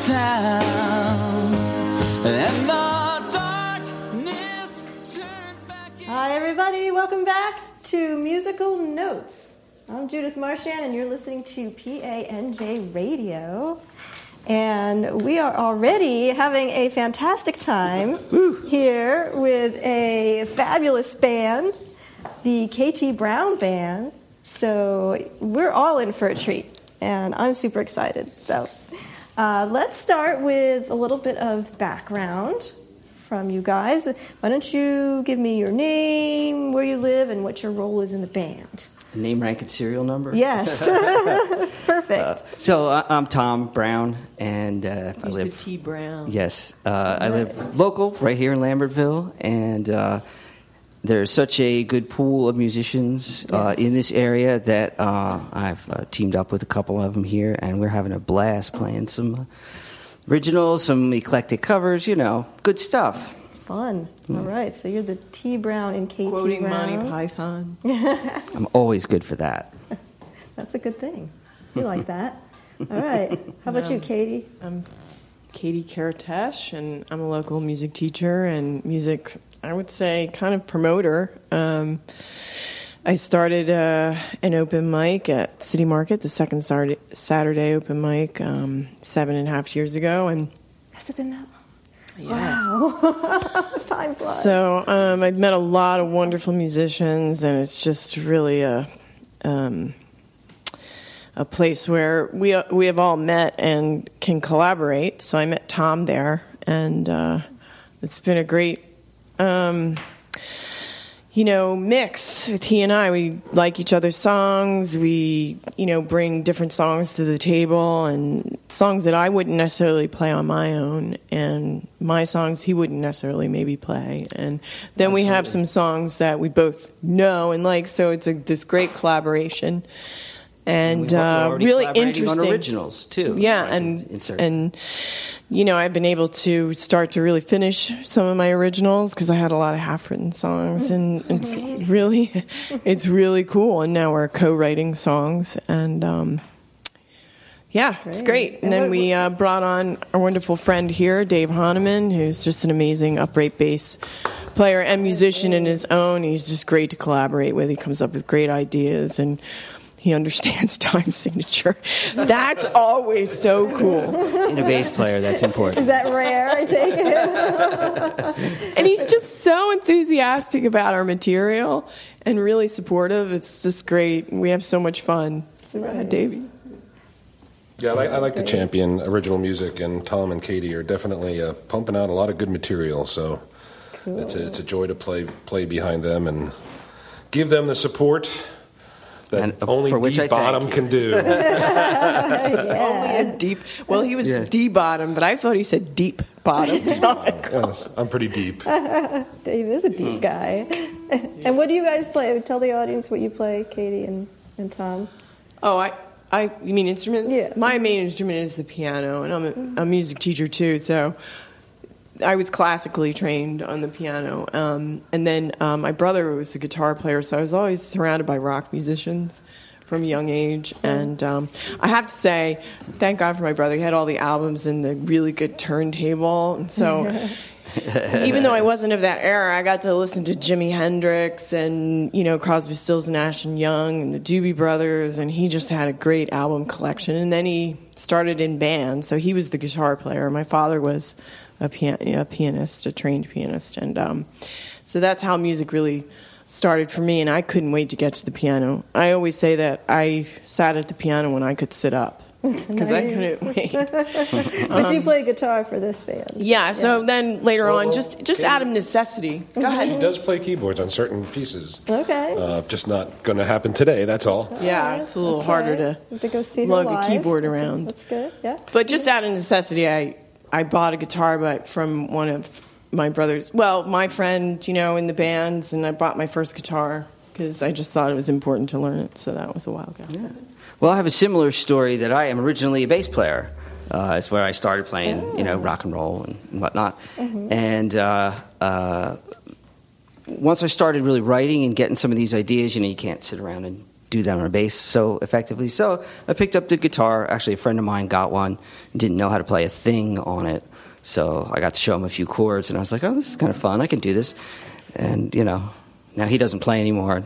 town. And the darkness turns back. Hi, everybody. Welcome back to Musical Notes. I'm Judith Marchand, and you're listening to PANJ Radio. And we are already having a fantastic time here with a fabulous band, the KT Brown Band. So we're all in for a treat, and I'm super excited. So uh, let's start with a little bit of background from you guys. Why don't you give me your name, where you live, and what your role is in the band? Name, rank, and serial number. Yes, perfect. So uh, I'm Tom Brown, and uh, I He's the live. T Brown. Yes, uh, I live local, right here in Lambertville, and uh, there's such a good pool of musicians uh, in this area that uh, I've uh, teamed up with a couple of them here, and we're having a blast playing some uh, originals, some eclectic covers. You know, good stuff. Fun. All right, so you're the T Brown and KT Quoting Brown. Monty Python. I'm always good for that. That's a good thing. You like that. All right. How about you, Katie? I'm Katie Karatesh, and I'm a local music teacher and music, I would say, kind of promoter. Um, I started uh, an open mic at City Market, the second Saturday, Saturday open mic, um, seven and a half years ago, and Has it been that long? yeah. Time flies. So um, I've met a lot of wonderful musicians, and it's just really a um, a place where we we have all met and can collaborate. So I met Tom there, and uh, it's been a great. Um, you know, mix with he and I. We like each other's songs. We, you know, bring different songs to the table and songs that I wouldn't necessarily play on my own, and my songs he wouldn't necessarily maybe play. And then we have some songs that we both know and like. So it's a, this great collaboration, and We've uh, really interesting on originals too. yeah, if and insert. and you know, I've been able to start to really finish some of my originals because I had a lot of half-written songs, and it's really, it's really cool. And now we're co-writing songs, and um, yeah, it's Great. great. And And then we uh, brought on our wonderful friend here, Dave Hahneman, who's just an amazing upright bass player and musician in his own. He's just great to collaborate with. He comes up with great ideas and. He understands time signature. That's always so cool. in a bass player, that's important. Is that rare? I take it. And he's just so enthusiastic about our material and really supportive. It's just great. We have so much fun. So, go ahead, Davey. Yeah, I like, I like to champion original music, and Tom and Katie are definitely uh, pumping out a lot of good material. So it's a, it's a joy to play play behind them and give them the support that And, uh, only for which D I thank Bottom can do. Only a deep. Well, he was Yeah. D bottom, but I thought he said deep bottom. So yes, I'm pretty deep. Dave is a deep guy. and what do you guys play? Tell the audience what you play, Katie and, and Tom. Oh, I, I, you mean instruments? Yeah. My main instrument is the piano, and I'm a, a music teacher too. So I was classically trained on the piano, um, and then um, my brother was a guitar player, so I was always surrounded by rock musicians from a young age. And um, I have to say, thank God for my brother. He had all the albums and the really good turntable, and so. even though I wasn't of that era, I got to listen to Jimi Hendrix and you know Crosby, Stills, Nash and Young and the Doobie Brothers, and he just had a great album collection. And then he started in band, so he was the guitar player. My father was a, pian- a pianist, a trained pianist, and um, so that's how music really started for me. And I couldn't wait to get to the piano. I always say that I sat at the piano when I could sit up because I couldn't wait. But you play guitar for this band. Yeah. So then later Well, on, well, just just out of necessity. Go ahead. She does play keyboards on certain pieces. Okay. Uh, just not going to happen today. That's all. Yeah, it's a little That's harder all right. to. have to go see lug a live. keyboard That's- around. That's good. Yeah. But just out of necessity, I I bought a guitar, but from one of my brothers. Well, my friend, you know, in the bands, and I bought my first guitar because I just thought it was important to learn it. So that was a while ago. Yeah. Well, I have a similar story that I am originally a bass player. Uh, it's where I started playing, you know, rock and roll and, and whatnot. And uh, uh, once I started really writing and getting some of these ideas, you know, you can't sit around and do that on a bass so effectively. So I picked up the guitar. Actually, a friend of mine got one, didn't know how to play a thing on it. So I got to show him a few chords, and I was like, "Oh, this is kind of fun. I can do this." And you know, now he doesn't play anymore.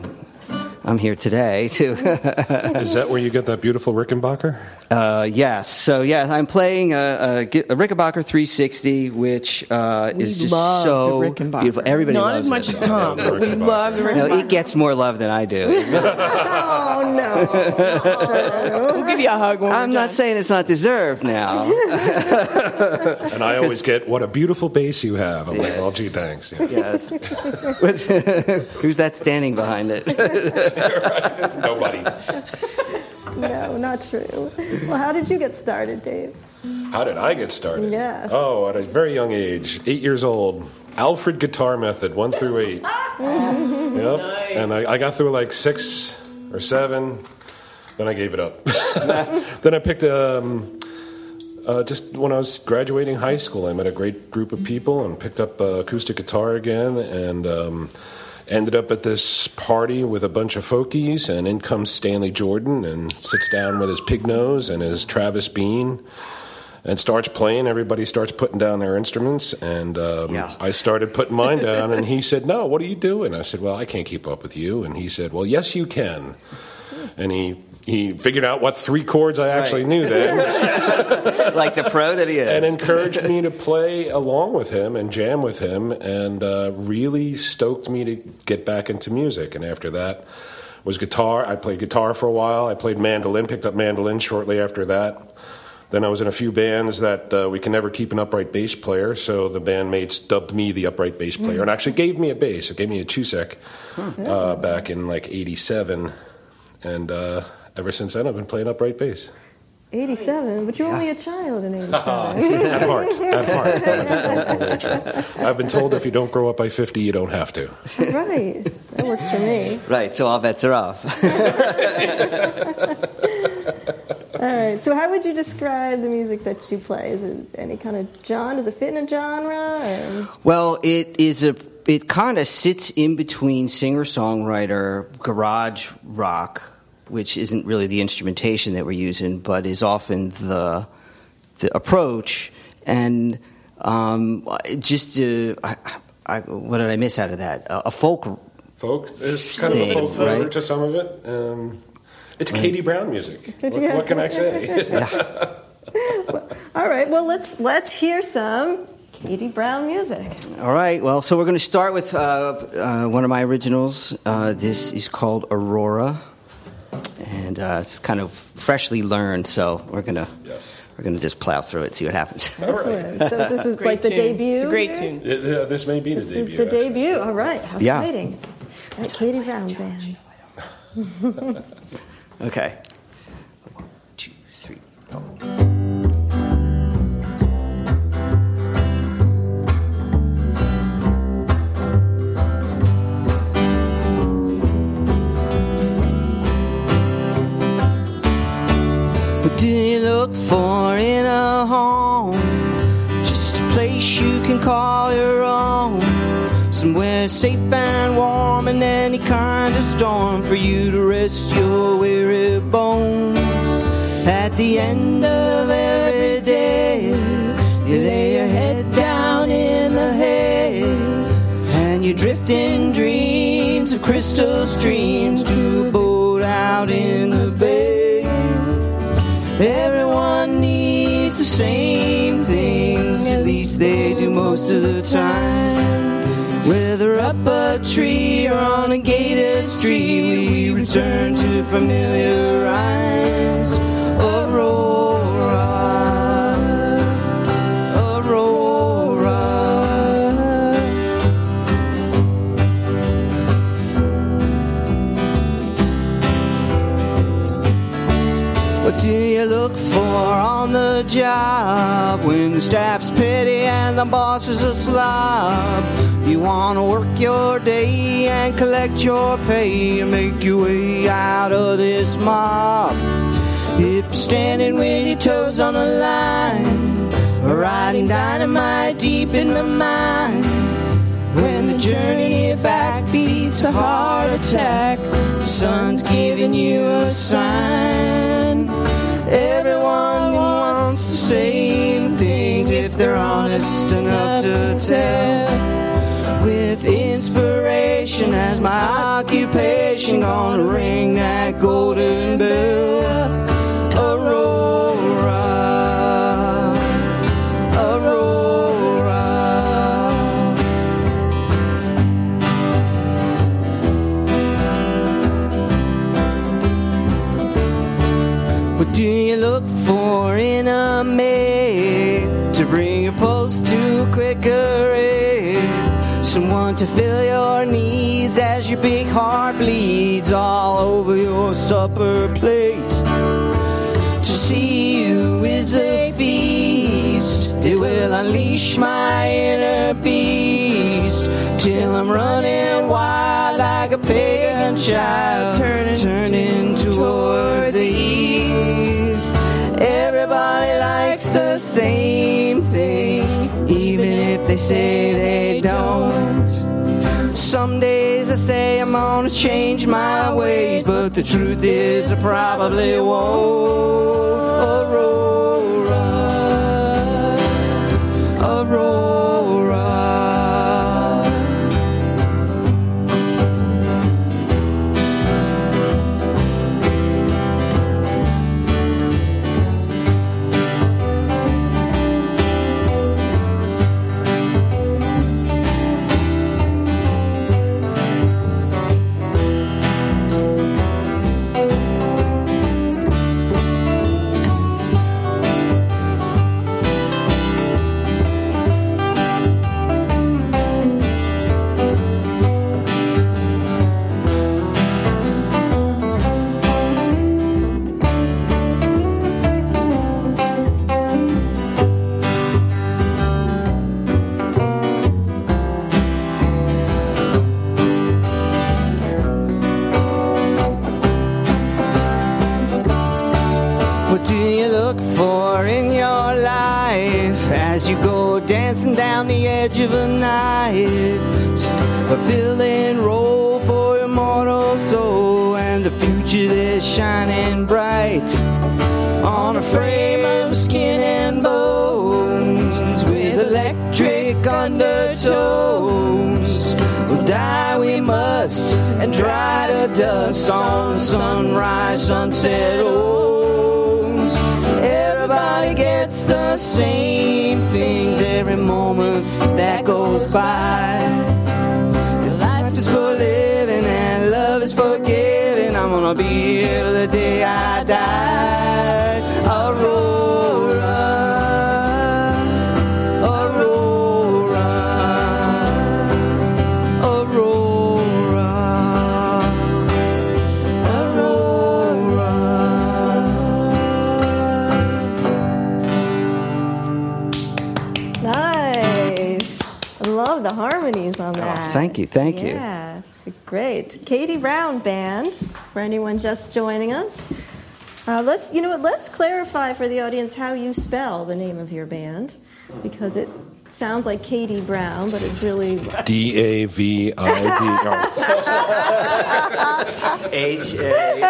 I'm here today too. Is that where you get that beautiful Rickenbacker? uh, yes. So yeah, I'm playing a, a, a Rickenbacker 360, which uh, is just love so the Rickenbacker. beautiful. Everybody not loves as much it. as Tom, but we love the No, it gets more love than I do. Oh no! We'll give you a hug. I'm not time. saying it's not deserved now. And I always get, what a beautiful bass you have. I'm like, well, gee, thanks. Yeah. yes. Who's that standing behind it? Nobody. no, not true. Well, how did you get started, Dave? How did I get started? Yeah. Oh, at a very young age, eight years old. Alfred Guitar Method, one through eight. yep. And I, I got through like six or seven. Then I gave it up. then I picked um, uh, just when I was graduating high school. I met a great group of people and picked up uh, acoustic guitar again and. Um, Ended up at this party with a bunch of folkies, and in comes Stanley Jordan and sits down with his pig nose and his Travis Bean and starts playing. Everybody starts putting down their instruments, and um, Yeah. I started putting mine down. And he said, "No, what are you doing?" I said, "Well, I can't keep up with you." And he said, "Well, yes, you can." And he he figured out what three chords I actually Right. knew then, like the pro that he is. and encouraged me to play along with him and jam with him, and uh, really stoked me to get back into music. And after that was guitar. I played guitar for a while. I played mandolin, picked up mandolin shortly after that. Then I was in a few bands that uh, we can never keep an upright bass player, so the bandmates dubbed me the upright bass player and actually gave me a bass. It gave me a Chusek uh, back in like '87, and uh, ever since then I've been playing upright bass. 87, but you're only a child in 87. at heart, at heart. I'm only a child. I've been told if you don't grow up by 50, you don't have to. right. That works for me. right, so all bets are off. All right. So, how would you describe the music that you play? Is it any kind of genre? Does it fit in a genre? Or? Well, it is a. It kind of sits in between singer songwriter, garage rock, which isn't really the instrumentation that we're using, but is often the the approach. And um, just uh, I, I, what did I miss out of that? A, a folk. Folk, there's kind of a Thing, folk flavor right? to some of it. Um, it's Katie Brown music. What, what can I say? All right. Well, let's let's hear some Katie Brown music. All right. Well, so we're going to start with uh, uh, one of my originals. Uh, this is called Aurora, and uh, it's kind of freshly learned. So we're gonna Yes. we're gonna just plow through it, see what happens. Excellent. So this is Great like the debut. It's a great tune. Yeah, yeah, this may be the The, debut. the actually. debut. All right. How Yeah. exciting. That Katie Brown band. Okay. One, two, three, four. Do you look for in a home? Just a place you can call your own. Somewhere safe and warm in any kind of storm for you to rest your weary bones. At the end of every day, you lay your head down in the hay, and you drift in dreams of crystal streams to a boat out in the bay. Everyone needs the same things, at least they do most of the time. Whether up a tree or on a gated street, we return to familiar eyes. Job when the staff's petty and the boss is a slob? You want to work your day and collect your pay and make your way out of this mob. If you're standing with your toes on the line, riding dynamite deep in the mine, When the journey back beats a heart attack, the sun's giving you a sign. Everyone wants the same things if they're honest enough to tell. With inspiration as my occupation, gonna ring that golden bell. Heart bleeds all over your supper plate. To see you is a feast. It will unleash my inner beast till I'm running wild like a pagan child, turning, turning toward the east. Everybody likes the same things, even if they say they don't. Some I'm gonna change my ways, but the truth is I probably won't. Aurora. The edge of a villain role for your mortal soul and a future that's shining bright on a frame of skin and bones with electric undertones. We'll die we must and dry to dust on the sunrise, sunset homes. Everybody gets the same things every moment that goes by. Life is for living and love is for giving. I'm gonna be here till the day I die. Thank you, thank you. Yeah, great. Katie Brown Band, for anyone just joining us. Uh, let's, you know what, let's clarify for the audience how you spell the name of your band, because it sounds like Katie Brown, but it's really D A V I D. H A.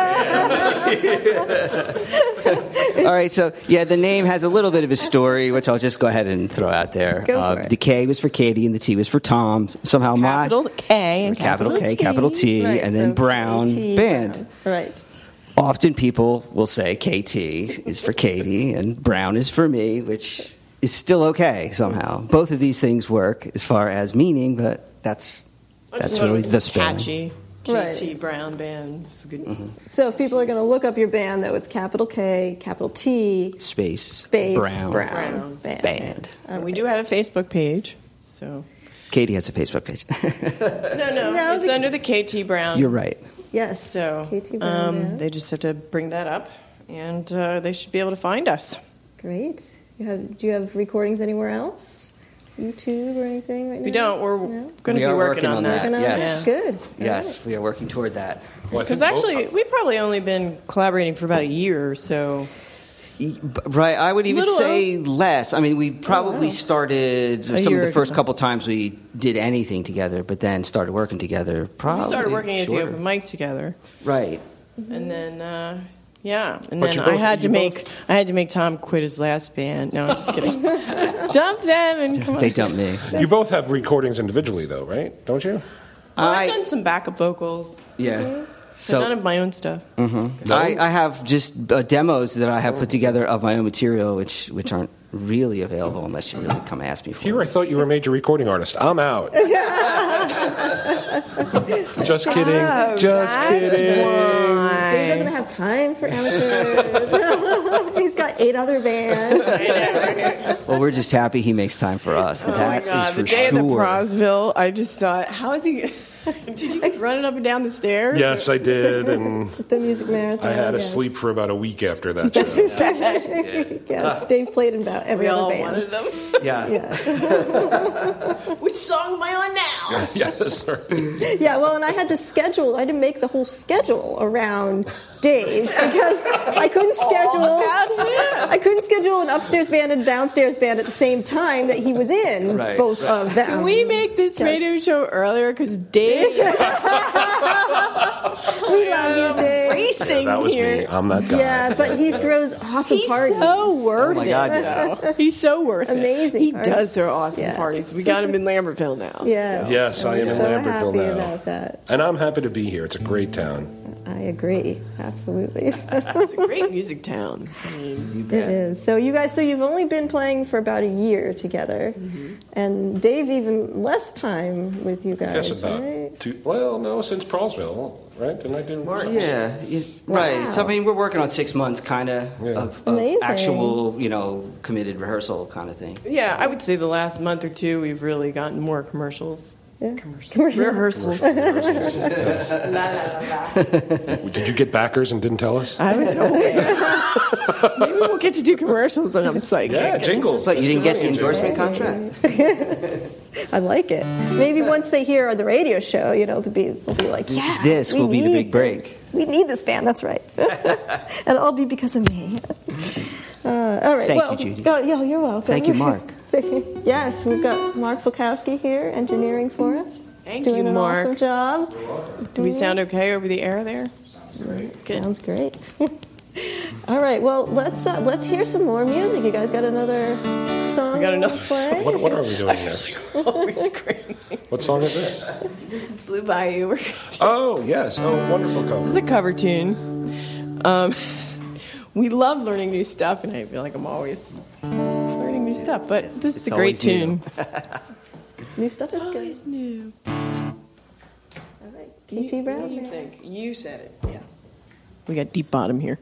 All right, so yeah, the name has a little bit of a story, which I'll just go ahead and throw out there. Go for uh, it. The K was for Katie, and the T was for Tom. Somehow Capital my K and capital K, capital T, Right, and then so Brown KT Band. Brown. Right. Often people will say KT is for Katie and Brown is for me, which is still okay somehow. Both of these things work as far as meaning, but that's that's just thought it really the spelling. catchy. Right. Brown Band. It's a good. Mm-hmm. So if people are going to look up your band, though, it's capital K, capital T, Space, space, Brown, Brown, Brown. Band. Band. And we do have a Facebook page, so Katie has a Facebook page. no, no, No, it's the- under the KT Brown. You're right. Yes. So KT Brown um, they just have to bring that up, and uh, they should be able to find us. Great. You have, do you have recordings anywhere else? YouTube or anything right now? We don't. We're No? going to We be working, working on on that. Working on yes. that? Good. Yes, we are working toward that. Well, I Because think actually, we've probably only been collaborating for about a year or so. Right, I would even Little- say less. I mean, we probably started A some of the first ago. couple times we did anything together, but then started working together. Probably We started working at the shorter. open mic together, Right. and then uh, yeah, and But then you I had to you make both- I had to make Tom quit his last band. No, I'm just kidding. Dump them and come on. They dumped me. You both have recordings individually, though, right? Don't you? Well, I've done some backup vocals, Yeah. but none So of my own stuff. I, I have just uh, demos that I have put together of my own material, which which aren't really available unless you really come ask me for. Here, I thought you were a major recording artist. I'm out. Just kidding. Just kidding. Dave doesn't have time for amateurs. He's got eight other bands. Well, we're just happy he makes time for us. Oh my That is god! for The day sure. of the Prosville, I just thought, how is he? Did you keep running up and down the stairs? Yes, I did, and The music marathon. I had to yes. sleep for about a week after that. That's Show. exactly. yes, Dave played in about every We other all band. wanted them. Yeah. Yeah. Which song am I on now? yes, sir. yeah, well, and I had to schedule, I had to make the whole schedule around Dave because I couldn't oh, schedule. I couldn't schedule an upstairs band and downstairs band at the same time that he was in Right. both of them. Can we make this Okay. radio show earlier? Because Dave We love you, Dave. racing That was here. me. I'm that guy. Yeah, but he throws awesome He's parties. so worth Oh my it. God, though. He's so worth it. Amazing He parties. does throw awesome Yeah. parties. We got him in Lambertville now. Yeah. Yes, I am in Lambertville happy now. about that. And I'm happy to be here. It's a great town. I agree. Absolutely. It's a great music town. I mean, It is. So you guys, so you've only been playing for about a year together, Mm-hmm. and Dave even less time with you guys, Guess about right? two. Well, no, since Prosville, right? Didn't I do? Yeah, it- right. So I mean, we're working on six months, kind of, Yeah. of, of actual, you know, committed rehearsal kind of thing. yeah, I would say the last month or two we've really gotten more commercials. Yeah. Commercials. Rehearsals. La, la, la, la. Did you get backers and didn't tell us? I was hoping. Maybe we'll get to do commercials and I'm psychic. Yeah, jingles. But you didn't get the endorsement contract. I like it. Maybe once they hear the radio show, you know, to be, they'll be like, yeah, This we will be the need big break. this. We need this band. That's right. and it'll all be because of me. Uh, all right. Thank well, you, Judy. oh, yeah, you're welcome. Thank you, Mark. yes, we've got Mark Fulkowski here engineering for us. Thank doing you, an Mark. awesome job. Do we sound okay over the air there? Good. Sounds great. All right, well let's uh, let's hear some more music. You guys got another song? We got you wanna another- Play? What, what are we doing next? Always screaming. What song is this? This is Blue Bayou. We're gonna Oh, yes. Oh, wonderful cover. This is a cover tune. Um, we love learning new stuff, and I feel like I'm always learning new stuff. But this is It's a great always new. tune. New stuff is good. Always new. All right, P.T. Brown. What do you think? You said it. Yeah. We got deep bottom here.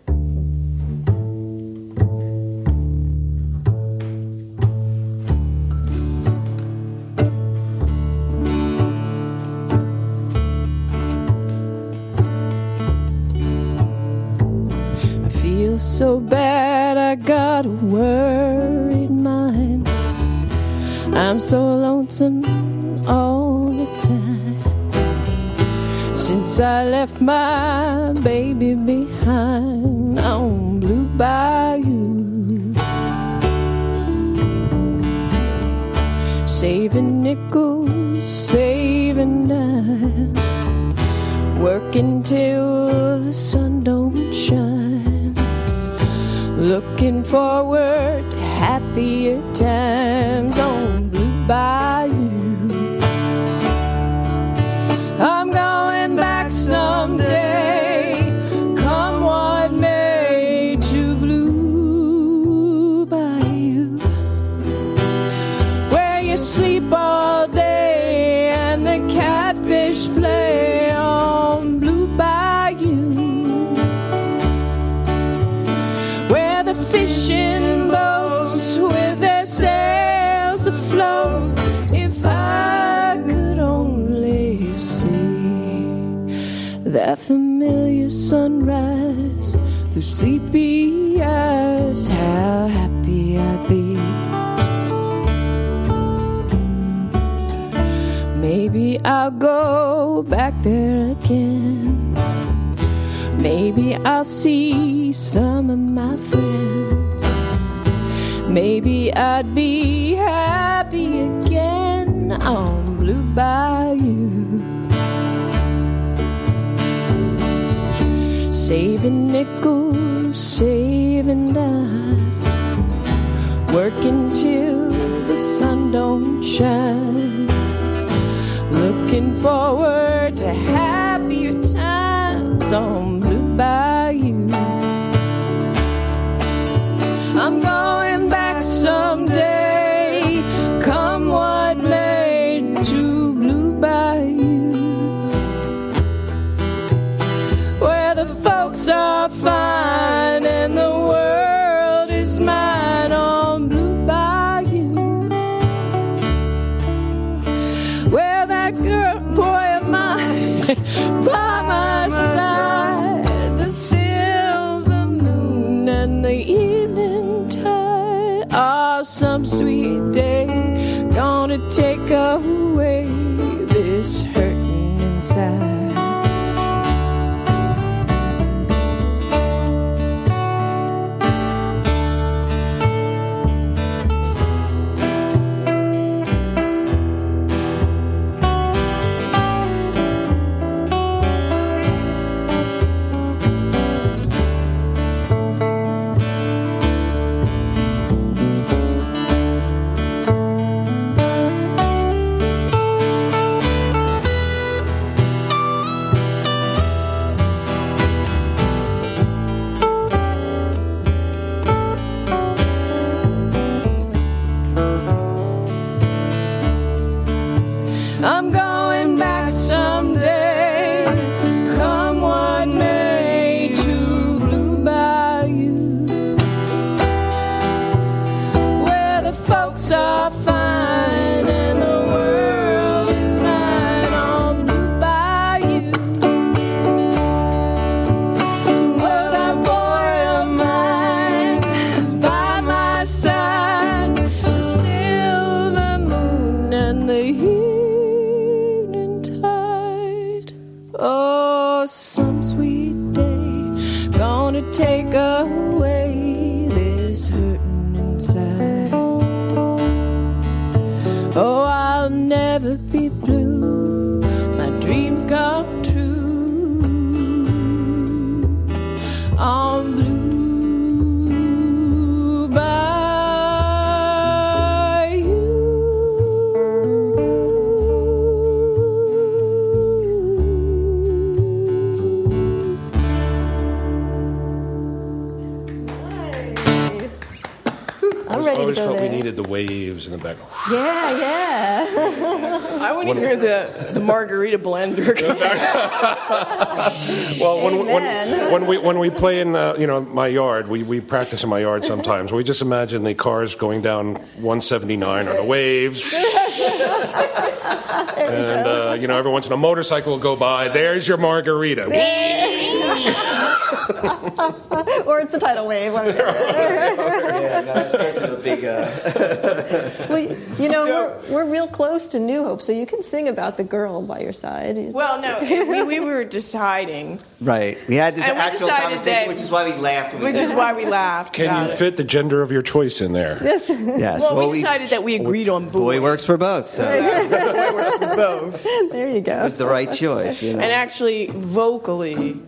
I feel so bad, I got a worried mind. I'm so lonesome all the time. Since I left my baby behind on Blue Bayou. Saving nickels, saving dimes. Working till the sun don't shine. Looking forward to happier times on Blue Bayou. I'm going back someday, sleepy eyes, how happy I'd be. Maybe I'll go back there again. Maybe I'll see some of my friends. maybe I'd be happy again on Blue Bayou. Saving nickels, saving dimes, working till the sun don't shine. Looking forward to happier waves in the back. Yeah, yeah. I want to hear the, the margarita blender. Well, when, Amen. when, when we when we play in uh, you know my yard, we, we practice in my yard sometimes. We just imagine the cars going down 179 on the waves, and uh, you know every once in a motorcycle will go by. There's your margarita. Or it's a tidal wave. one or the. Yeah, no, it's sort a big. Uh, well, you know, we're, we're real close to New Hope, so you can sing about the girl by your side. It's- well, no, we, we were deciding, right. We had this And actual conversation, that- which is why we laughed. which is why we laughed. Can you it. fit the gender of your choice in there? Yes. Yes. Well, well, we decided that we agreed on boy. boy works for both, so that works for both. there you go. was the right choice. You know. And actually, vocally,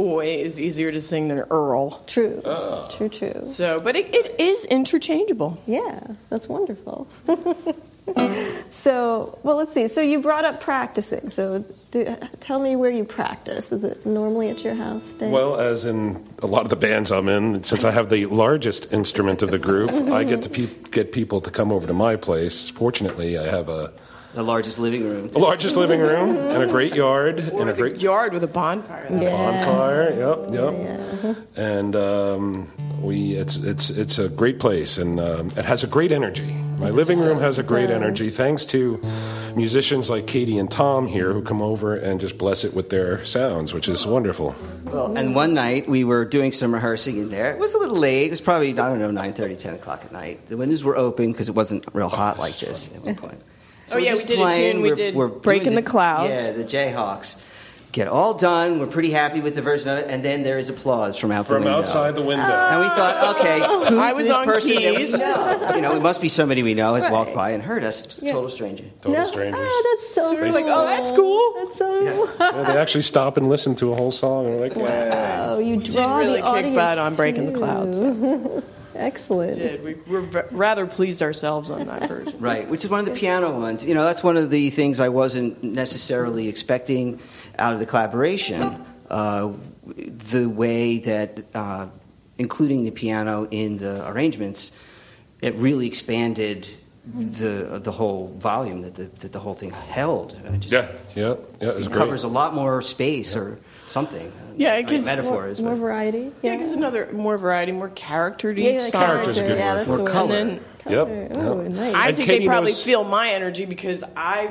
boy is easier to sing than Earl. True. Ah. True, true. So, but it, it is interchangeable. Yeah, that's wonderful. so, well, let's see. So, you brought up practicing. So, do, tell me where you practice. Is it normally at your house, Dave? Well, as in a lot of the bands I'm in, since I have the largest instrument of the group, I get to pe- get people to come over to my place. Fortunately, I have a the largest living room. the largest living room and a great yard and a great yard with a bonfire. Yeah. bonfire. Yep, yep. yeah. And um, we it's it's it's a great place and um, it has a great energy. My living room has a great does. energy thanks to musicians like Katie and Tom here who come over and just bless it with their sounds, which is wonderful. Well, and one night we were doing some rehearsing in there. It was a little late. It was probably, I don't know, 9.30, 10 o'clock at night. The windows were open because it wasn't real hot like this at one point. Oh, yeah, we're we just did a tune. We We're- did we're Breaking doing the Clouds. Yeah, the Jayhawks. get all done. We're pretty happy with the version of it, and then there is applause from out From the window. outside the window. And we thought, okay, who's I was this on person that we know? You know, it must be somebody we know has walked by and heard us. Yeah. Total stranger. Total No? strangers. Ah, that's so We're cool. like, oh, that's cool. That's so Yeah, they actually stop and listen to a whole song, and we're like, yeah. Oh, you did draw really the kick audience butt on Breaking the too. Clouds. Excellent. did. We were v- rather pleased ourselves on that version. Right, which is one of the piano ones. You know, that's one of the things I wasn't necessarily expecting out of the collaboration. Uh, the way that, uh, including the piano in the arrangements, it really expanded the the whole volume that the that the whole thing held. Just- Yeah, yeah, yeah. It was it great. covers a lot more space or something. Yeah, it Like gives metaphors. More but- variety. Yeah, it gives another more variety, more character to Yeah, each like song. Character's a good yeah, word. More the color. And then Yep, Oh, yep. nice. I And think Katie they probably knows- feel my energy because I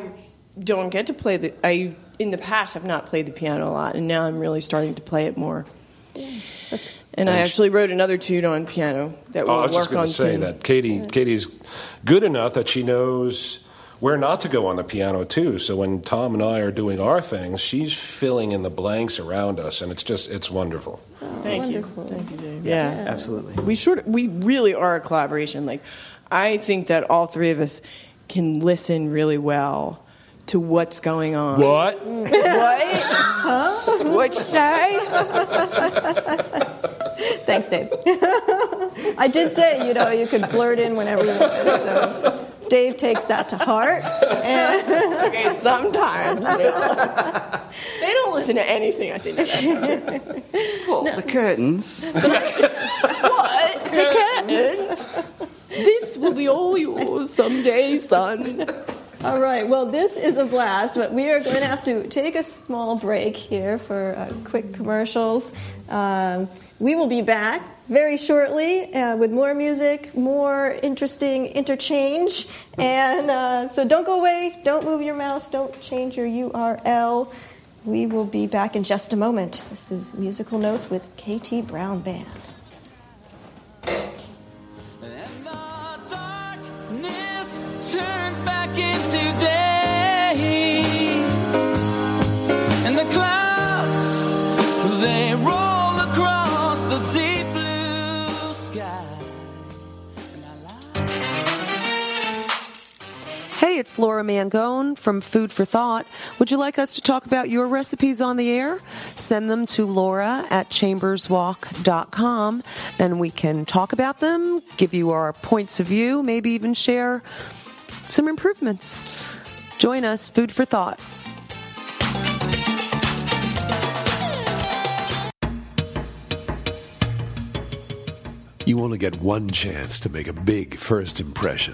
don't get to play the. I in the past have not played the piano a lot, and now I'm really starting to play it more. And I And I actually wrote another tune on piano that Oh, I we'll was just work going on to say soon. that Katie, Katie's good enough that she knows where not to go on the piano too. So when Tom and I are doing our things, she's filling in the blanks around us, and it's just it's wonderful. Thank Wonderful. you, thank you, Dave. Yeah, Absolutely. we sort of, we really are a collaboration. Like, I think that all three of us can listen really well to what's going on. What? What? Huh? What'd you say? Thanks, Dave. I did say, you know, you could blurt in whenever you wanted. So Dave takes that to heart. And Okay, sometimes they don't listen to anything I say. No, that's not the curtains. What? The curtains? This will be all yours someday, son. All right, well, this is a blast, but we are going to have to take a small break here for uh, quick commercials. Um, we will be back very shortly uh, with more music, more interesting interchange. And uh, so don't go away, don't move your mouse, don't change your URL. We will be back in just a moment. This is Musical Notes with KT Brown Band. It's Laura Mangone from Food for Thought. Would you like us to talk about your recipes on the air? Send them to Laura at chamberswalk.com and we can talk about them, give you our points of view, maybe even share some improvements. Join us, Food for Thought. You only get one chance to make a big first impression.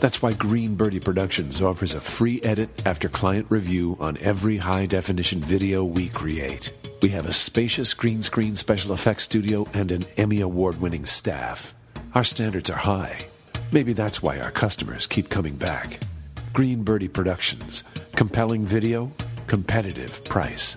That's why Green Birdie Productions offers a free edit after client review on every high definition video we create. We have a spacious green screen special effects studio and an Emmy Award winning staff. Our standards are high. Maybe that's why our customers keep coming back. Green Birdie Productions. Compelling video, competitive price.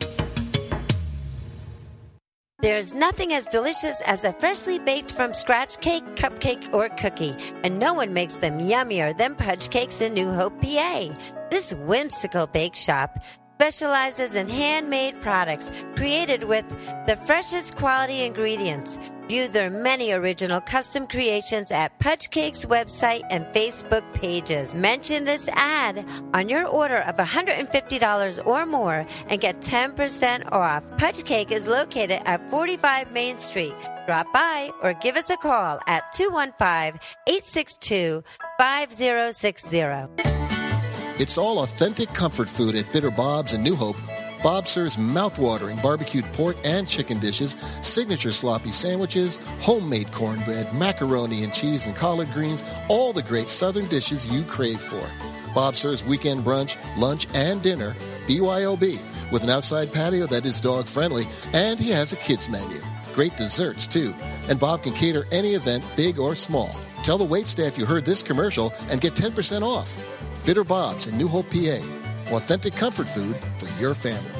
There's nothing as delicious as a freshly baked from scratch cake, cupcake, or cookie, and no one makes them yummier than Pudge Cakes in New Hope, PA. This whimsical bake shop specializes in handmade products created with the freshest quality ingredients. View their many original custom creations at Pudge Cake's website and Facebook pages. Mention this ad on your order of $150 or more and get 10% off. Pudge Cake is located at 45 Main Street. Drop by or give us a call at 215 862 5060. It's all authentic comfort food at Bitter Bob's in New Hope. Bob serves mouthwatering barbecued pork and chicken dishes, signature sloppy sandwiches, homemade cornbread, macaroni and cheese and collard greens, all the great southern dishes you crave for. Bob serves weekend brunch, lunch, and dinner, BYOB, with an outside patio that is dog friendly, and he has a kids menu. Great desserts, too. And Bob can cater any event, big or small. Tell the wait staff you heard this commercial and get 10% off. Bitter Bob's in New Hope, PA. Authentic comfort food for your family.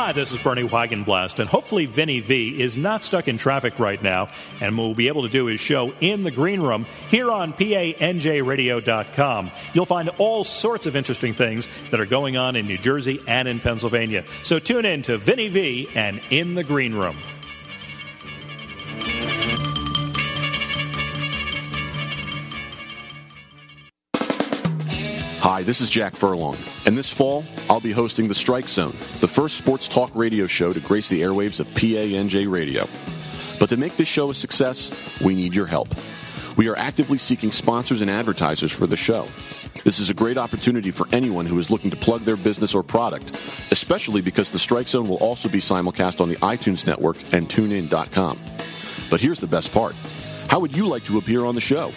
Hi, this is Bernie Wagenblast, and hopefully Vinny V is not stuck in traffic right now and will be able to do his show in the green room here on PANJRadio.com. You'll find all sorts of interesting things that are going on in New Jersey and in Pennsylvania. So tune in to Vinny V and In the Green Room. Hi, this is Jack Furlong, and this fall I'll be hosting The Strike Zone, the first sports talk radio show to grace the airwaves of PANJ Radio. But to make this show a success, we need your help. We are actively seeking sponsors and advertisers for the show. This is a great opportunity for anyone who is looking to plug their business or product, especially because The Strike Zone will also be simulcast on the iTunes Network and TuneIn.com. But here's the best part How would you like to appear on the show?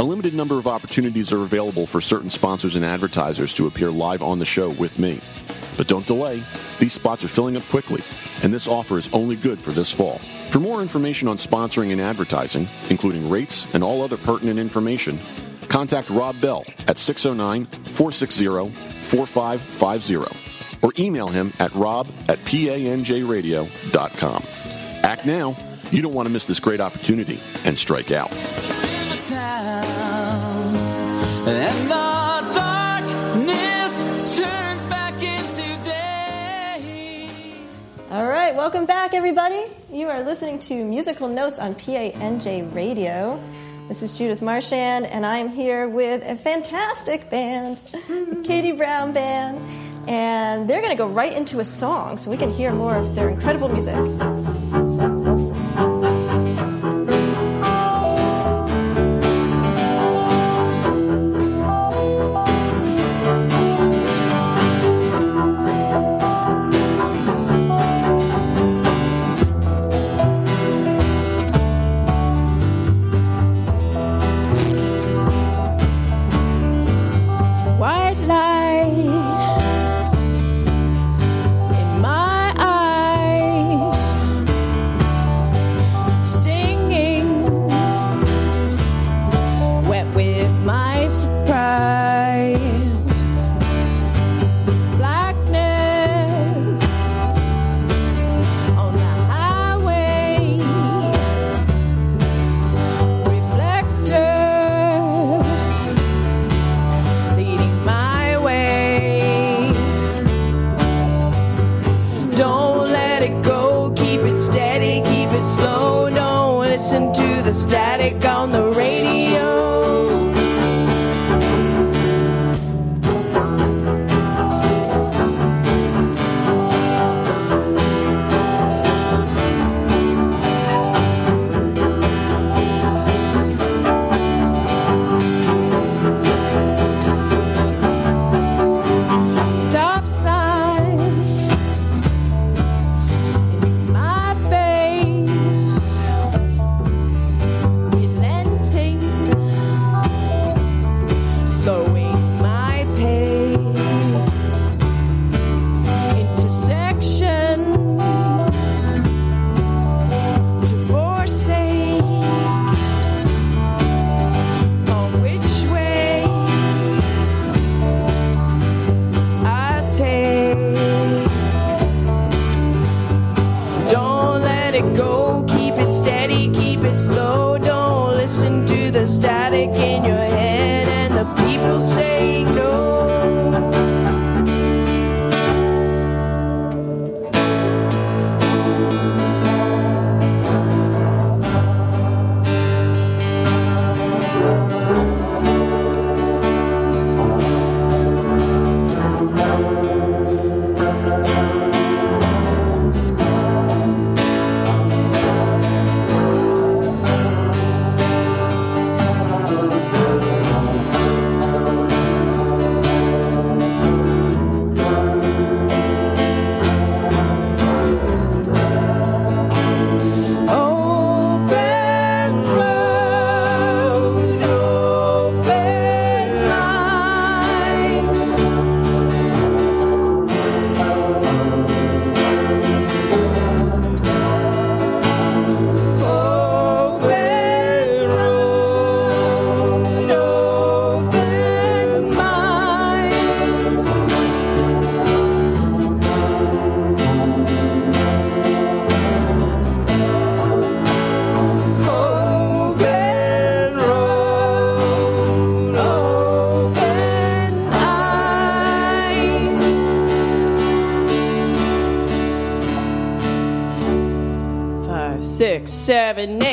A limited number of opportunities are available for certain sponsors and advertisers to appear live on the show with me. But don't delay, these spots are filling up quickly, and this offer is only good for this fall. For more information on sponsoring and advertising, including rates and all other pertinent information, contact Rob Bell at 609 460 4550 or email him at rob at panjradio.com. Act now. You don't want to miss this great opportunity and strike out. Town, and the darkness turns back into day. All right, welcome back, everybody. You are listening to Musical Notes on PANJ Radio. This is Judith Marchand, and I'm here with a fantastic band, the Katie Brown Band. And they're going to go right into a song so we can hear more of their incredible music. Seven, eight.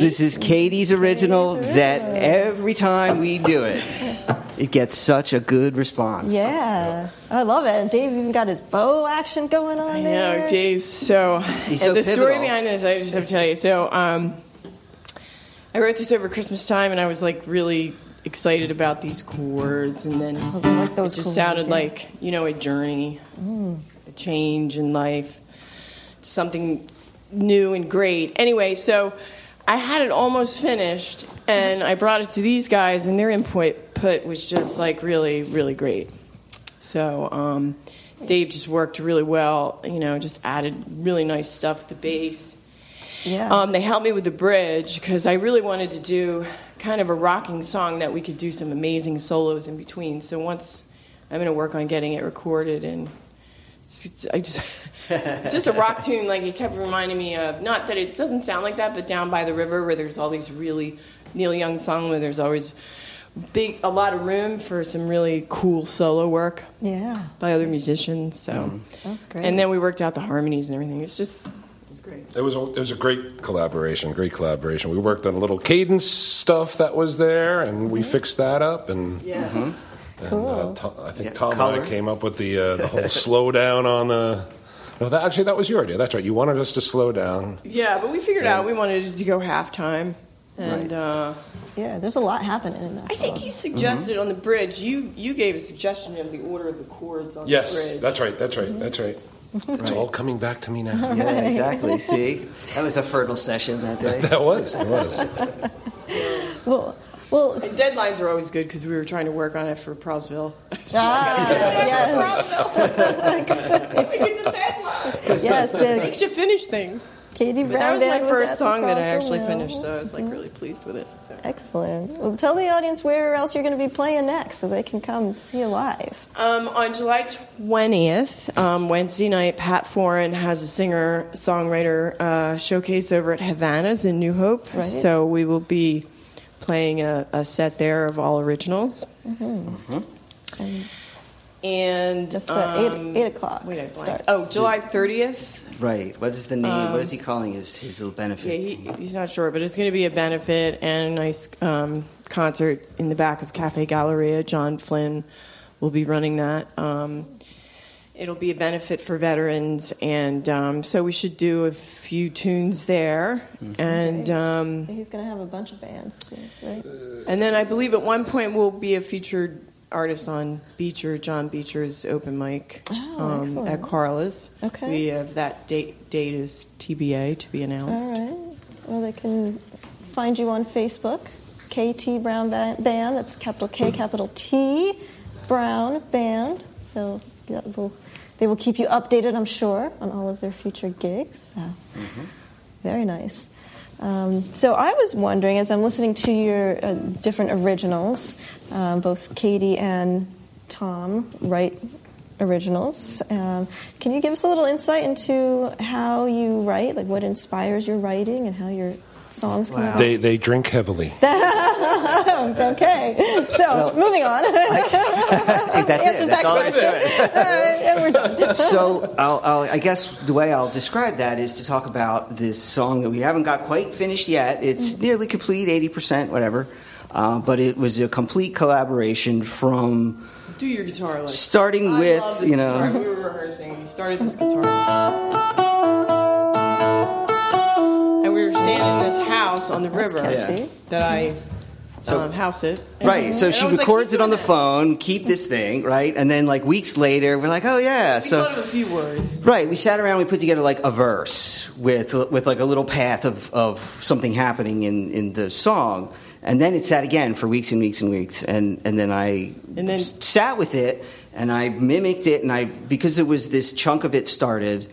Was written by me. This is Katie's original that every time we do it, it gets such a good response. Yeah. I love it. And Dave even got his bow action going on I there. know, Dave. So, He's and so the story behind this, I just have to tell you. So, um, I wrote this over Christmas time, and I was like really excited about these chords, and then I like those it just chords, sounded yeah. like you know a journey, a change in life, something new and great. Anyway, so I had it almost finished, and I brought it to these guys, and their input put was just like really, really great. So um, Dave just worked really well. You know, just added really nice stuff with the bass. Yeah. Um, they helped me with the bridge because I really wanted to do kind of a rocking song that we could do some amazing solos in between. So once I'm going to work on getting it recorded, and I just just a rock tune. Like it kept reminding me of not that it doesn't sound like that, but down by the river where there's all these really Neil Young songs where there's always big a lot of room for some really cool solo work yeah. by other musicians. So That's great. and then we worked out the harmonies and everything. It's just it's great. It was a, it was a great collaboration, great collaboration. We worked on a little cadence stuff that was there, and we fixed that up. And, Yeah. and Cool. uh, Tom, I think Yeah, Tom and. I came up with the uh, the whole slowdown on the. No, that, actually, that was your idea. That's right. You wanted us to slow down. Yeah, but we figured out we wanted just to go halftime, and Right. uh, Yeah, there's a lot happening in that I think you suggested on the bridge. You you gave a suggestion of the order of the chords on the Yes, bridge. that's right. That's right. That's right. It's all coming back to me now. Yeah, exactly. See, that was a fertile session that day. That was. It was. Well, well, And deadlines are always good because we were trying to work on it for Prallsville. ah, yes, it's a deadline. yes. The Makes you finish things. Katie But that was my Band was first at song that I actually Mill. finished, so I was like really pleased with it. So. Excellent. Well, tell the audience where else you're going to be playing next, so they can come see you live. Um, on July 20th, um, Wednesday night, Pat Foran has a singer songwriter uh, showcase over at Havana's in New Hope. Right. So we will be playing a, a set there of all originals. And That's at eight- um, eight o'clock Wait, I it blanked. starts. Oh, July 30th. Right. What is the name? what is he calling his his little benefit? Yeah, he, he's not sure, but it's going to be a benefit and a nice um, concert in the back of Cafe Galleria. John Flynn will be running that. Um, it'll be a benefit for veterans, and um, so we should do a few tunes there. And um, He's going to have a bunch of bands, too, right? and then I believe at one point we'll be a featured artist on Beecher, John Beecher's open mic Oh, um, at Carla's. Okay. We have that date. Date is TBA to be announced. All right. Well, they can find you on Facebook, KT Brown Band. That's capital K, capital T, Brown Band. So that will, they will keep you updated, I'm sure, on all of their future gigs. So, Very nice. Um, so I was wondering, as I'm listening to your uh, different originals, um, both Katie and Tom write originals. Um, can you give us a little insight into how you write, like what inspires your writing, and how you're songs come out? They they drink heavily. okay, so moving on. That's Answers it. That's that all question. All right, and we're done. so I'll, I'll, I guess the way I'll describe that is to talk about this song that we haven't got quite finished yet. It's nearly complete, eighty percent, whatever. Uh, but it was a complete collaboration from Do your guitar like starting I with love this you know guitar. we were rehearsing. We started this guitar, standing this house on the river catchy. that I So- um, house it. Right, so and she I was like, records "Keep it on the doing phone, keep this thing, right? And then, like, weeks later, we're like, oh, yeah. that." We So, thought of a few words. Right, we sat around. We put together like a verse with with like a little path of, of something happening in, in the song, and then it sat again for weeks and weeks and weeks, and and then I And then- s- sat with it and I mimicked it, and I because it was this chunk of it started.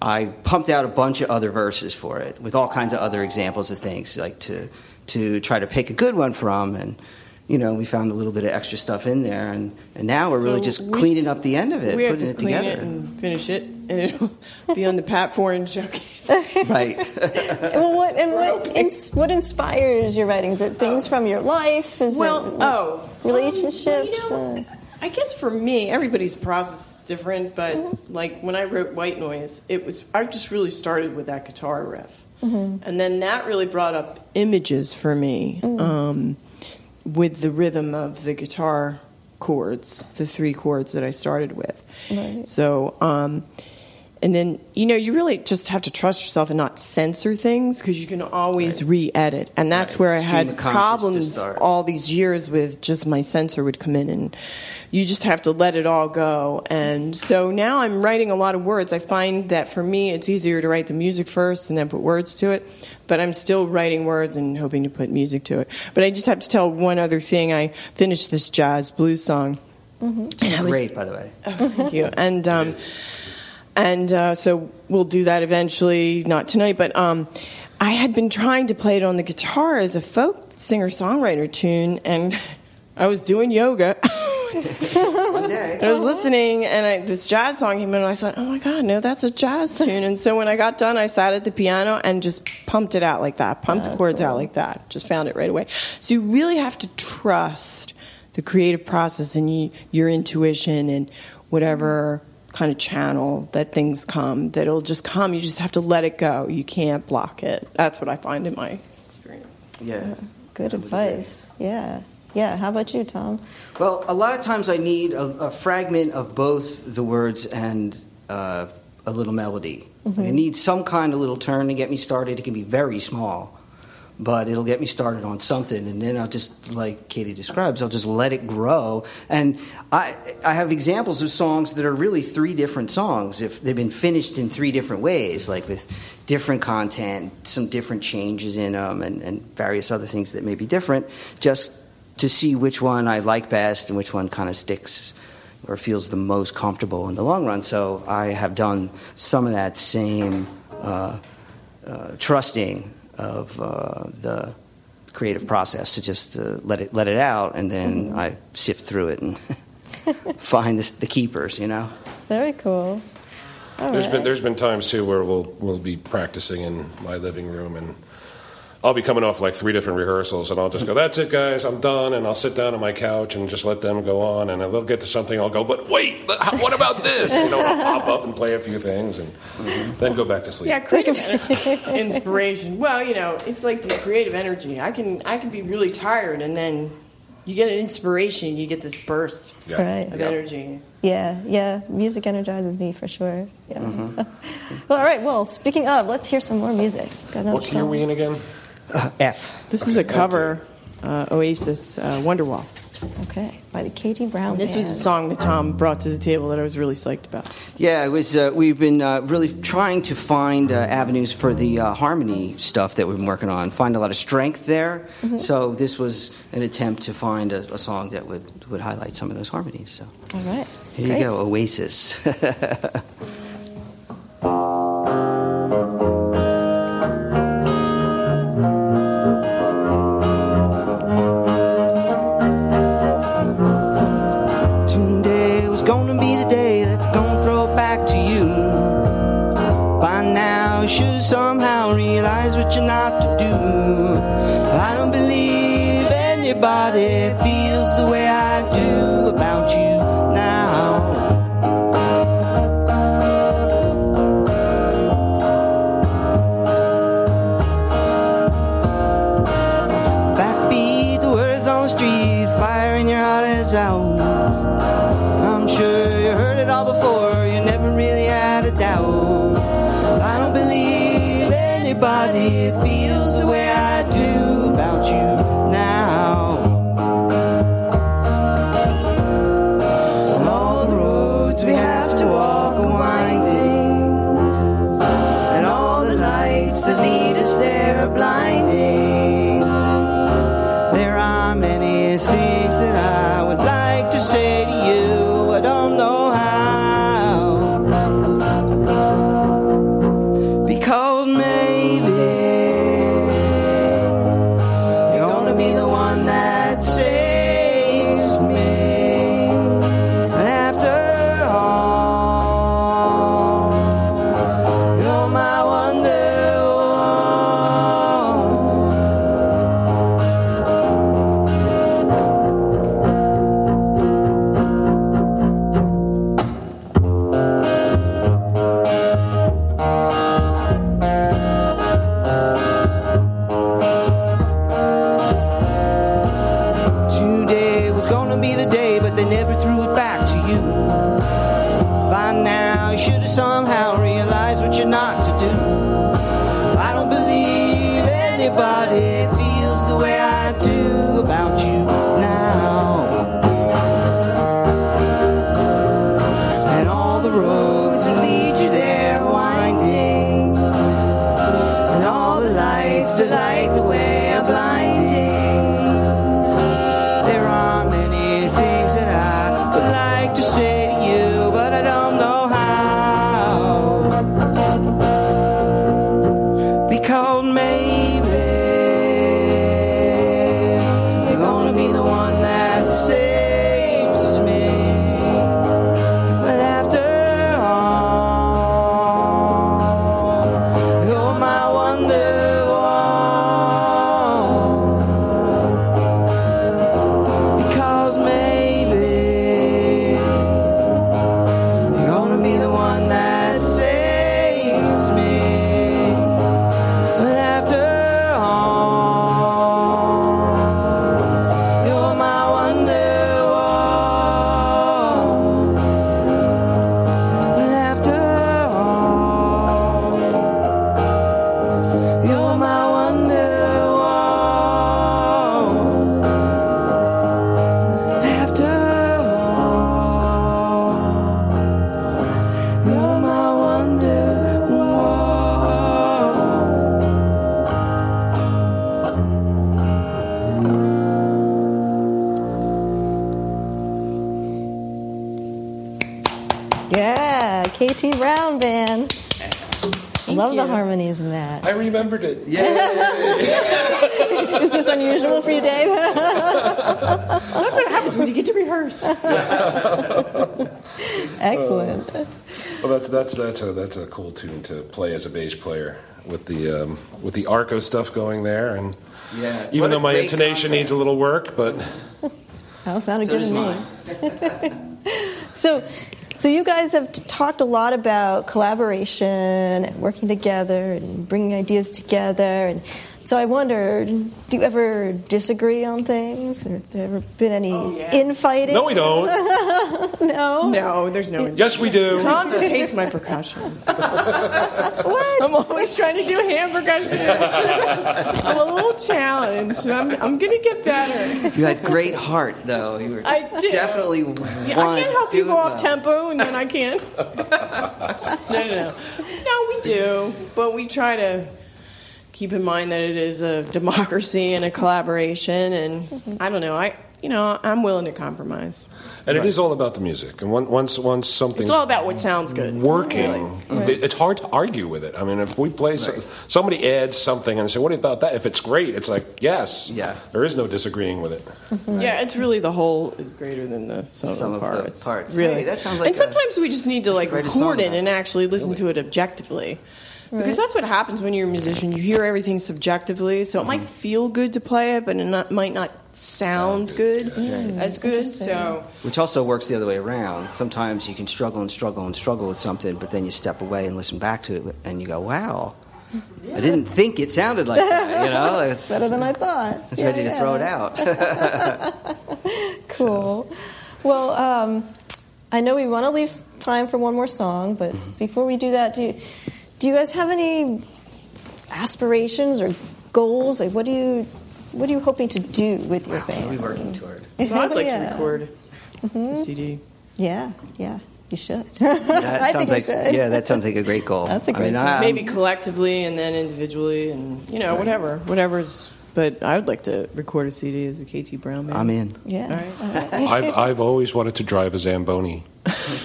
I pumped out a bunch of other verses for it with all kinds of other examples of things like to to try to pick a good one from and. You know, we found a little bit of extra stuff in there, and, and now we're really just we- cleaning up the end of it, we have putting to it clean together. it and finish it, and it'll be on the Pat Foran showcase. right. well, what and what ins- what inspires your writing? Is it things from your life? Is Well, it oh, relationships? Um, you know, I guess for me, everybody's process is different. But like when I wrote White Noise, it was I just really started with that guitar riff, and then that really brought up images for me um, with the rhythm of the guitar chords, the three chords that I started with. Right. So. Um, and then, you know, you really just have to trust yourself and not censor things because you can always re edit. And that's Right. where I Stream had of conscious to problems all these years with just my censor would come in and you just have to let it all go. And so now I'm writing a lot of words. I find that for me, it's easier to write the music first and then put words to it. But I'm still writing words and hoping to put music to it. But I just have to tell one other thing. I finished this jazz blues song. And I was Great, by the way. Oh, thank you. And um, and uh, so we'll do that eventually, not tonight. But um, I had been trying to play it on the guitar as a folk singer songwriter tune, and I was doing yoga. I was listening, and I, this jazz song came in, and I thought, oh my God, no, that's a jazz tune. And so when I got done, I sat at the piano and just pumped it out like that, pumped the chords out like that, just found it right away. So you really have to trust the creative process and you, your intuition and whatever kind of channel that things come, that it'll just come. You just have to let it go. You can't block it. That's what I find in my experience. Yeah. Good advice. Yeah. Yeah. How about you, Tom? Well, a lot of times I need a, a fragment of both the words and uh, a little melody. Mm-hmm. I need some kind of little turn to get me started. It can be very small, but it'll get me started on something, and then I'll just, like Katie describes, I'll just let it grow. And I, I have examples of songs that are really three different songs if they've been finished in three different ways, like with different content, some different changes in them, and, and various other things that may be different, just to see which one I like best and which one kind of sticks or feels the most comfortable in the long run. So I have done some of that same uh, uh, trusting of uh, the creative process to just uh, let it let it out, and then I sift through it and find this, the keepers. You know. Very cool. All There's right. been there's been times too where we'll we'll be practicing in my living room and I'll be coming off like three different rehearsals and I'll just go that's it guys I'm done and I'll sit down on my couch and just let them go on and they'll get to something I'll go but wait what about this you know I'll pop up and play a few things and then go back to sleep. Yeah, creative inspiration. Well, you know, it's like the creative energy. I can I can be really tired, and then you get an inspiration. You get this burst Yeah. Right. of Yeah. energy. Yeah, yeah. Music energizes me for sure. Yeah. Mm-hmm. well, all right. Well, speaking of, let's hear some more music. Got another What key are we in again? F. This is a cover, uh, Oasis, uh, Wonderwall. Okay, by the Katie Brown. And this was a song that Tom brought to the table that I was really psyched about. Yeah, it was. Uh, we've been uh, really trying to find uh, avenues for the uh, harmony stuff that we've been working on. Find a lot of strength there. So this was an attempt to find a, a song that would would highlight some of those harmonies. So All right. here Great. you go, Oasis. that's that's that's a that's a cool tune to play as a bass player with the um, with the arco stuff going there, and Yeah. Even a though my great intonation needs a little work, but That sounded So good does to me. so, so you guys have talked a lot about collaboration and working together and bringing ideas together. And so I wonder, do you ever disagree on things? Or have there ever been any infighting? no, we don't. no. No, there's no. Yes, we do. Tom just hates my percussion. What? I'm always trying to do hand percussion. It's I'm a little challenged. I'm, I'm going to get better. You had great heart, though. You were I do. definitely. Yeah, I can't help you go off tempo, and then I can't. no, no, no. No, we do, but we try to keep in mind that it is a democracy and a collaboration, and I don't know. I, you know, I'm willing to compromise. And it is all about the music. And one- once once something it's all about what sounds good. working, Right. it's hard to argue with it. I mean, if we play, so- somebody adds something and they say, "What about that?" If it's great, it's like, yes, Yeah. there is no disagreeing with it. Yeah, it's really the whole is greater than the sum, Some of of the the parts. parts. Really, Hey, that sounds like and a- sometimes we just need to like record it and actually listen to it objectively. Because that's what happens when you're a musician. You hear everything subjectively, so it might feel good to play it, but it not, might not sound good as good. So Which also works the other way around. Sometimes you can struggle and struggle and struggle with something, but then you step away and listen back to it, and you go, "Wow, I didn't think it sounded like that." You know, it's Better than I thought. It's Yeah, ready to throw it out. Cool. Well, um, I know we want to leave time for one more song, but Mm-hmm. before we do that, do you, do you guys have any aspirations or goals? Like, what do you what are you hoping to do with your band? We're working toward. I'd like Yeah. to record Mhm. a CD. Yeah, yeah, you should. That I sounds think like you should. yeah, that sounds like a great goal. That's a I mean, great I, Maybe collectively and then individually, and you know Right. whatever, whatever's. But I would like to record a CD as a KT Brown man. I'm in. Yeah. All right. I've, I've always wanted to drive a Zamboni.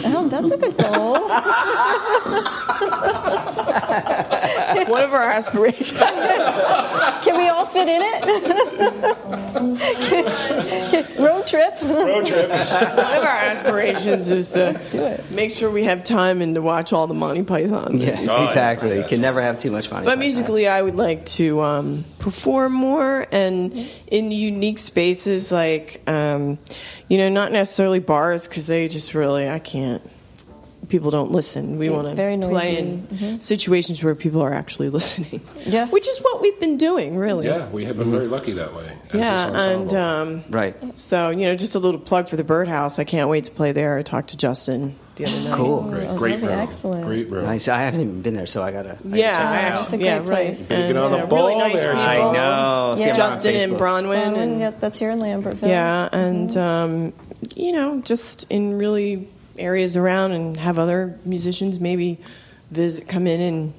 Oh, that's a good goal. One of our aspirations. Can we all fit in it? Road trip. Road trip. One of our aspirations is to make sure we have time and to watch all the Monty Python. Yeah, movies. exactly. You can never have too much money. But musically, I would like to um, perform more and in unique spaces, like um, you know, not necessarily bars because they just really I can't. People don't listen. We Yeah, want to play noisy. in Mhm. situations where people are actually listening. Yeah, which is what we've been doing, really. Yeah, we have been very lucky that way. as Yeah, and um, right. so you know, just a little plug for the Birdhouse. I can't wait to play there. I talked to Justin the other night. Cool. great, Oh, great that'd room. excellent. Great room. Nice. I haven't even been there, so I gotta. I gotta Yeah, check it out. It's a great right. place. Gotta get on the uh, ball really nice there, people. I know. Yeah. them Justin and Bronwyn, Bronwyn, and yeah, that's here in Lambertville. Yeah, and um, you know, just in really areas around, and have other musicians maybe visit, come in and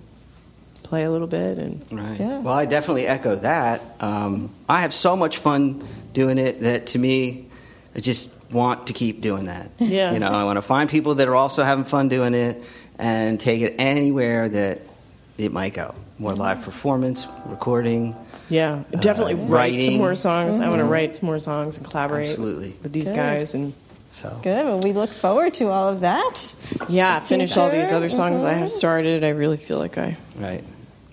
play a little bit, and Right. Yeah. Well, I definitely echo that. Um, I have so much fun doing it that to me, I just want to keep doing that. Yeah. You know, I want to find people that are also having fun doing it and take it anywhere that it might go. More live performance, recording. yeah, definitely write some writing. more songs. I want to write some more songs and collaborate Absolutely. with these Good. guys, and So Good. Well, we look forward to all of that. yeah, finish all these other songs I have started. I really feel like I right.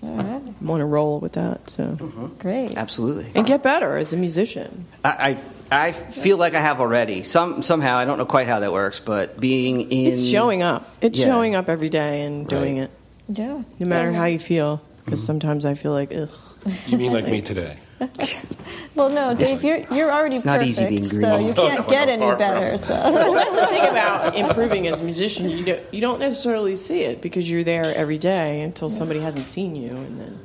All right. want to roll with that. So mm-hmm. Great. Absolutely. and get better as a musician. I, I I feel like I have already. Some somehow I don't know quite how that works, but being in It's showing up. It's Yeah. showing up every day and doing Right. it, Yeah. no matter Yeah. how you feel. Because mm-hmm. sometimes I feel like, ugh. You mean like me today? Well, no, Dave, you're you're already It's not perfect, easy being green. so you can't no, get no, any better. it. So That's the thing about improving as a musician. You don't, you don't necessarily see it because you're there every day until somebody hasn't seen you, and then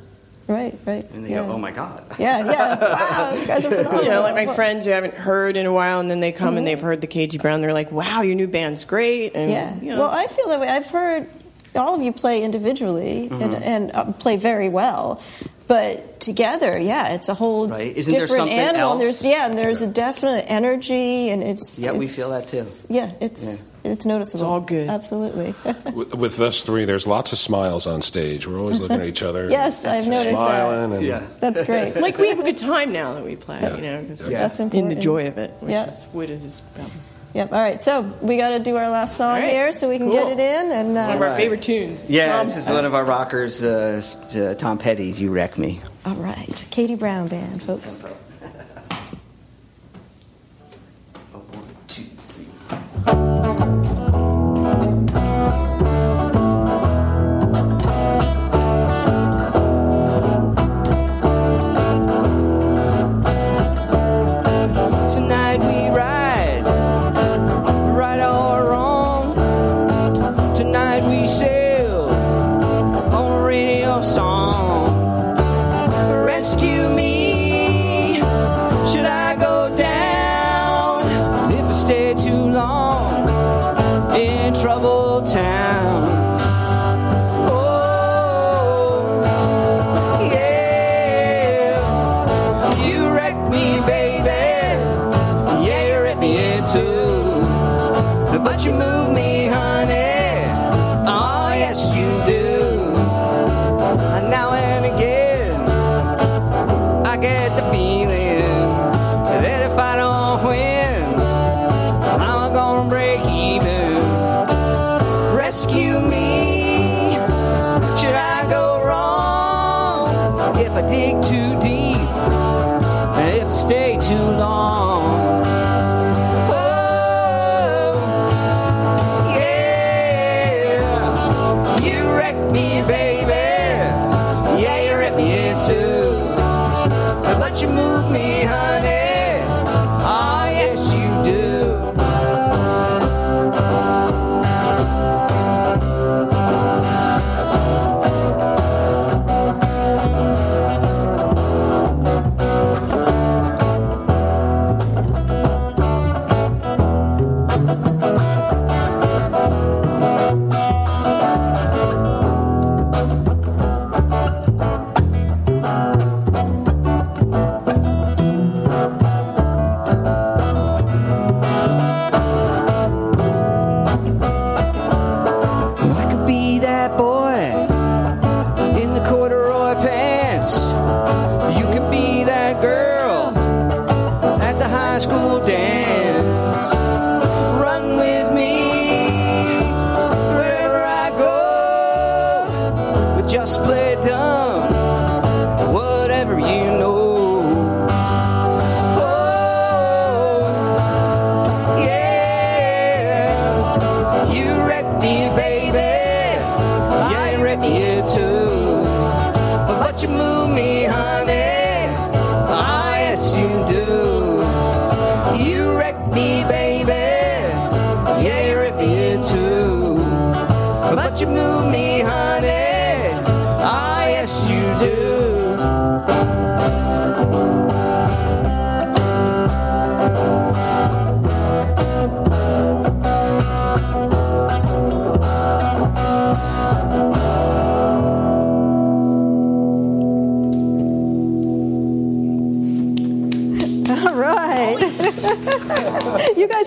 right, right. and they yeah. go, "Oh my god." Yeah, yeah. Wow, you guys are phenomenal. you know, like my friends who haven't heard in a while, and then they come and they've heard the KT Brown. They're like, "Wow, your new band's great!" And Yeah. you know, Well, I feel that way. I've heard all of you play individually and, Mm-hmm. and uh, play very well, but together, yeah, it's a whole Right. Isn't there different something animal. And else? there's yeah, and there's a definite energy, and it's Yeah, we feel that too. Yeah, it's it's noticeable. It's all good. Absolutely. with, with us three, there's lots of smiles on stage. We're always looking at each other. Yes, I've noticed that. smiling And, Yeah. That's great. like we have a good time now that we play. Yeah. You know, because Yeah. That's in the joy of it, which Yeah. is what is this about. Yep. All right. So we got to do our last song All right. here, so we can Cool. get it in. And One of uh, our favorite tunes. Yeah, Tom- this is one of our rockers, uh, uh, Tom Petty's "You Wreck Me." all right, Katie Brown band, folks.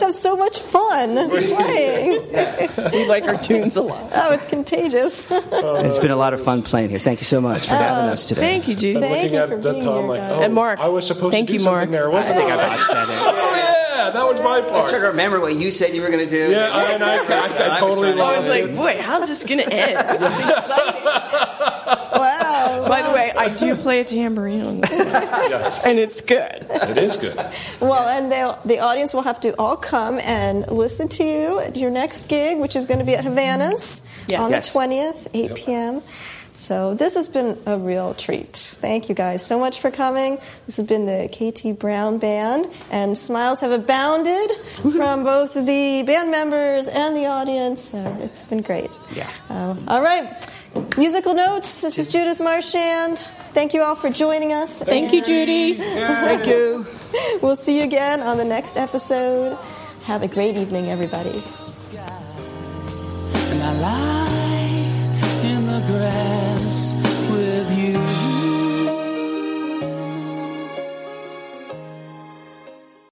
Have so much fun playing. we like our tunes a lot. Oh, it's contagious. It's been a lot of fun playing here. Thank you so much for oh, having us today. Thank you, Judy. Thank Looking you at for the being Tom here, like, guys. oh, And Mark. I was supposed Thank to do you, Mark. something there, wasn't I? I botched that. in? Oh yeah, that was my I was trying part. to remember what you said you were going to do. Yeah, I, and I, I, I totally trying to- I was like, boy, how's this going to end? This is exciting. I do play a tambourine on this, Yes, and it's good. it is good. Well, and they'll- the audience will have to all come and listen to you at your next gig, which is going to be at Havana's Yes. on Yes. the 20th, 8 p.m. So this has been a real treat. Thank you guys so much for coming. This has been the KT Brown Band, and smiles have abounded from both the band members and the audience. Uh, it's been great. Yeah. Um, all right. Musical Notes, this is Judith Marchand. Thank you all for joining us. Thank you, Judy. Thank you. we'll see you again on the next episode. Have a great evening, everybody. And I lie in the grass.